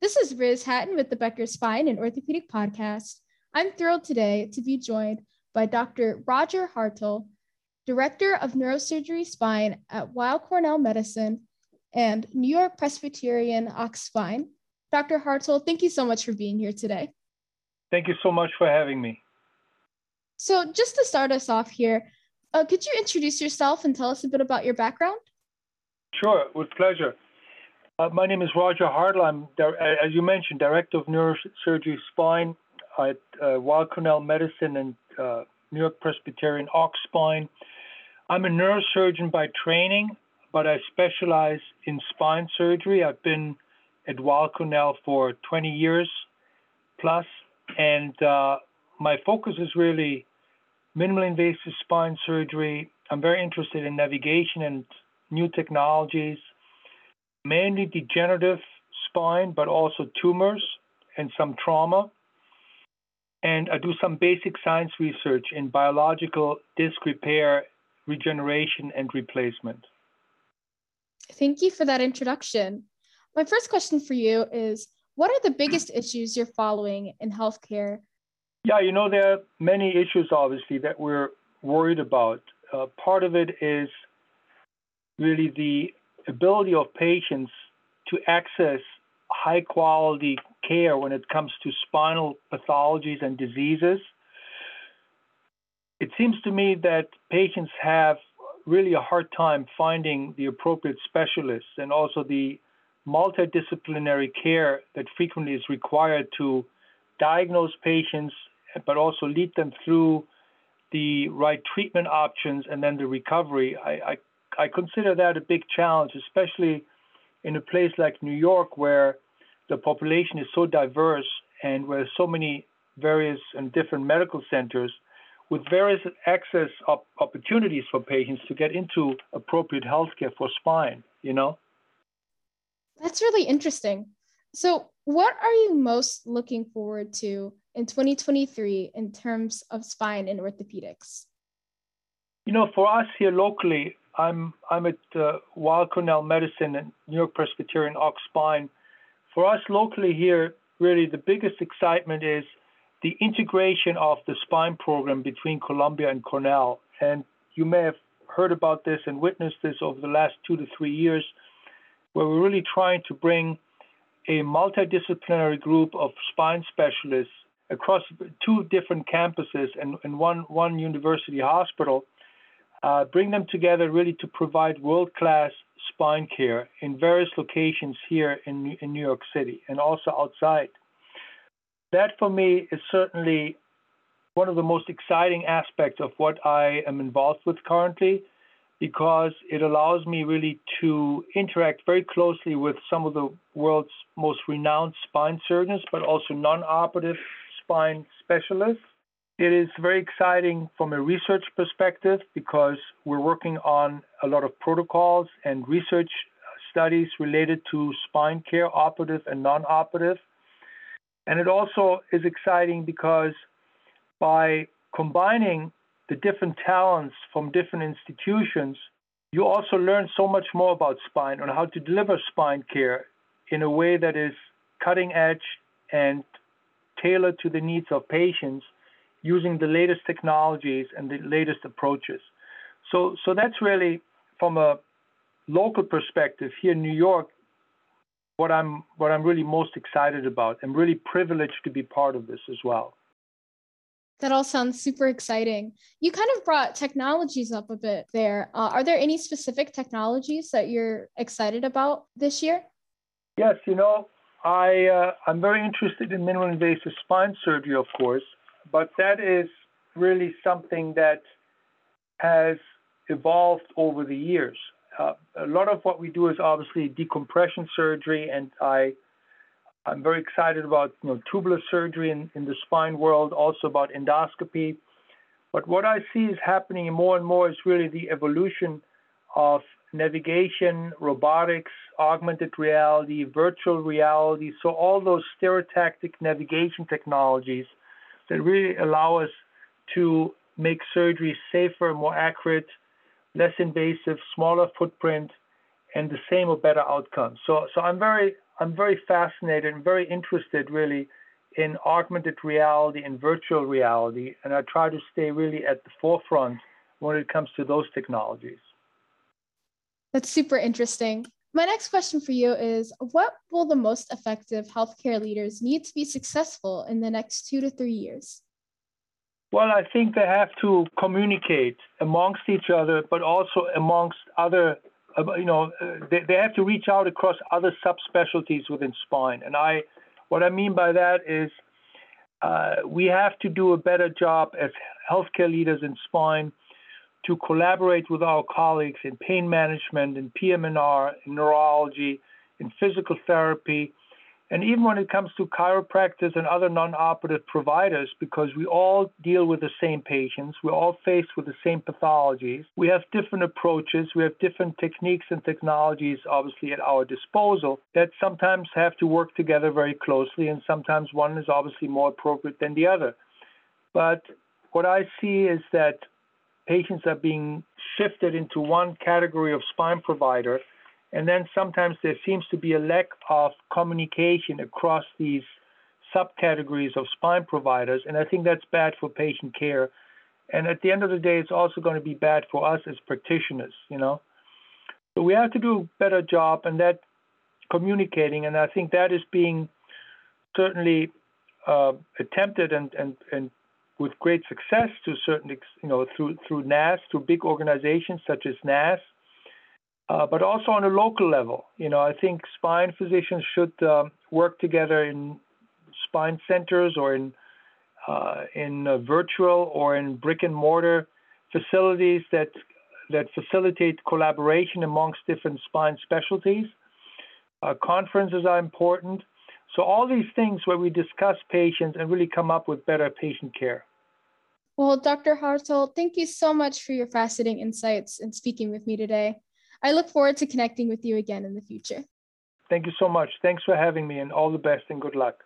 This is Riz Hatton with the Becker Spine and Orthopedic Podcast. I'm thrilled today to be joined by Dr. Roger Härtl, Director of Neurosurgery Spine at Weill Cornell Medicine and New York Presbyterian Och Spine. Dr. Härtl, thank you so much for being here today. Thank you so much for having me. So, just to start us off here, uh, could you introduce yourself and tell us a bit about your background? Sure, with pleasure. Uh, my name is Roger Härtl. I'm, as you mentioned, Director of Neurosurgery Spine at uh, Cornell Medicine and uh, New York Presbyterian Och Spine. I'm a neurosurgeon by training, but I specialize in spine surgery. I've been at Weill Cornell for 20 years plus, and uh, my focus is really minimally invasive spine surgery. I'm very interested in navigation and new technologies mainly degenerative spine, but also tumors and some trauma. And I do some basic science research in biological disc repair, regeneration, and replacement. Thank you for that introduction. My first question for you is What are the biggest issues you're following in healthcare? Yeah, you know, there are many issues, obviously, that we're worried about. Uh, part of it is really the ability of patients to access high quality care when it comes to spinal pathologies and diseases. It seems to me that patients have really a hard time finding the appropriate specialists and also the multidisciplinary care that frequently is required to diagnose patients, but also lead them through the right treatment options and then the recovery. I, I I consider that a big challenge, especially in a place like New York where the population is so diverse and where so many various and different medical centers with various access op- opportunities for patients to get into appropriate healthcare for spine, you know? That's really interesting. So, what are you most looking forward to in 2023 in terms of spine and orthopedics? You know, for us here locally, I'm I'm at uh, Weill Cornell Medicine and New York Presbyterian Och Spine. For us locally here, really the biggest excitement is the integration of the spine program between Columbia and Cornell. And you may have heard about this and witnessed this over the last two to three years, where we're really trying to bring a multidisciplinary group of spine specialists across two different campuses and, and one, one university hospital uh, bring them together really to provide world class spine care in various locations here in, in New York City and also outside. That for me is certainly one of the most exciting aspects of what I am involved with currently because it allows me really to interact very closely with some of the world's most renowned spine surgeons, but also non operative spine specialists it is very exciting from a research perspective because we're working on a lot of protocols and research studies related to spine care, operative and non operative. And it also is exciting because by combining the different talents from different institutions, you also learn so much more about spine and how to deliver spine care in a way that is cutting edge and tailored to the needs of patients using the latest technologies and the latest approaches. So, so that's really from a local perspective here in New York, what I'm what I'm really most excited about. I'm really privileged to be part of this as well. That all sounds super exciting. You kind of brought technologies up a bit there. Uh, are there any specific technologies that you're excited about this year? Yes, you know, I uh, I'm very interested in minimally invasive spine surgery, of course, but that is really something that has evolved over the years. Uh, a lot of what we do is obviously decompression surgery, and I, I'm very excited about you know tubular surgery in, in the spine world, also about endoscopy. But what I see is happening more and more is really the evolution of navigation, robotics, augmented reality, virtual reality. So all those stereotactic navigation technologies that really allow us to make surgery safer, more accurate, less invasive, smaller footprint, and the same or better outcomes. So, so I'm very, I'm very fascinated and very interested really in augmented reality and virtual reality, and I try to stay really at the forefront when it comes to those technologies. That's super interesting. My next question for you is What will the most effective healthcare leaders need to be successful in the next two to three years? Well, I think they have to communicate amongst each other, but also amongst other, uh, you know, uh, they, they have to reach out across other subspecialties within spine. And I, what I mean by that is uh, we have to do a better job as healthcare leaders in spine to collaborate with our colleagues in pain management, in PM&R, in neurology, in physical therapy, and even when it comes to chiropractors and other non-operative providers, because we all deal with the same patients, we're all faced with the same pathologies. We have different approaches, we have different techniques and technologies, obviously, at our disposal that sometimes have to work together very closely, and sometimes one is obviously more appropriate than the other. But what I see is that patients are being shifted into one category of spine provider, and then sometimes there seems to be a lack of communication across these subcategories of spine providers, and I think that's bad for patient care. And at the end of the day, it's also going to be bad for us as practitioners, you know. So we have to do a better job and that communicating, and I think that is being certainly uh, attempted and, and, and with great success to certain, you know, through through NASS, through big organizations such as NASS, uh, but also on a local level. You know, I think spine physicians should um, work together in spine centers or in uh, in uh, virtual or in brick and mortar facilities that that facilitate collaboration amongst different spine specialties. Uh, conferences are important. So all these things where we discuss patients and really come up with better patient care. Well, Dr. Härtl, thank you so much for your fascinating insights and speaking with me today. I look forward to connecting with you again in the future. Thank you so much. Thanks for having me, and all the best and good luck.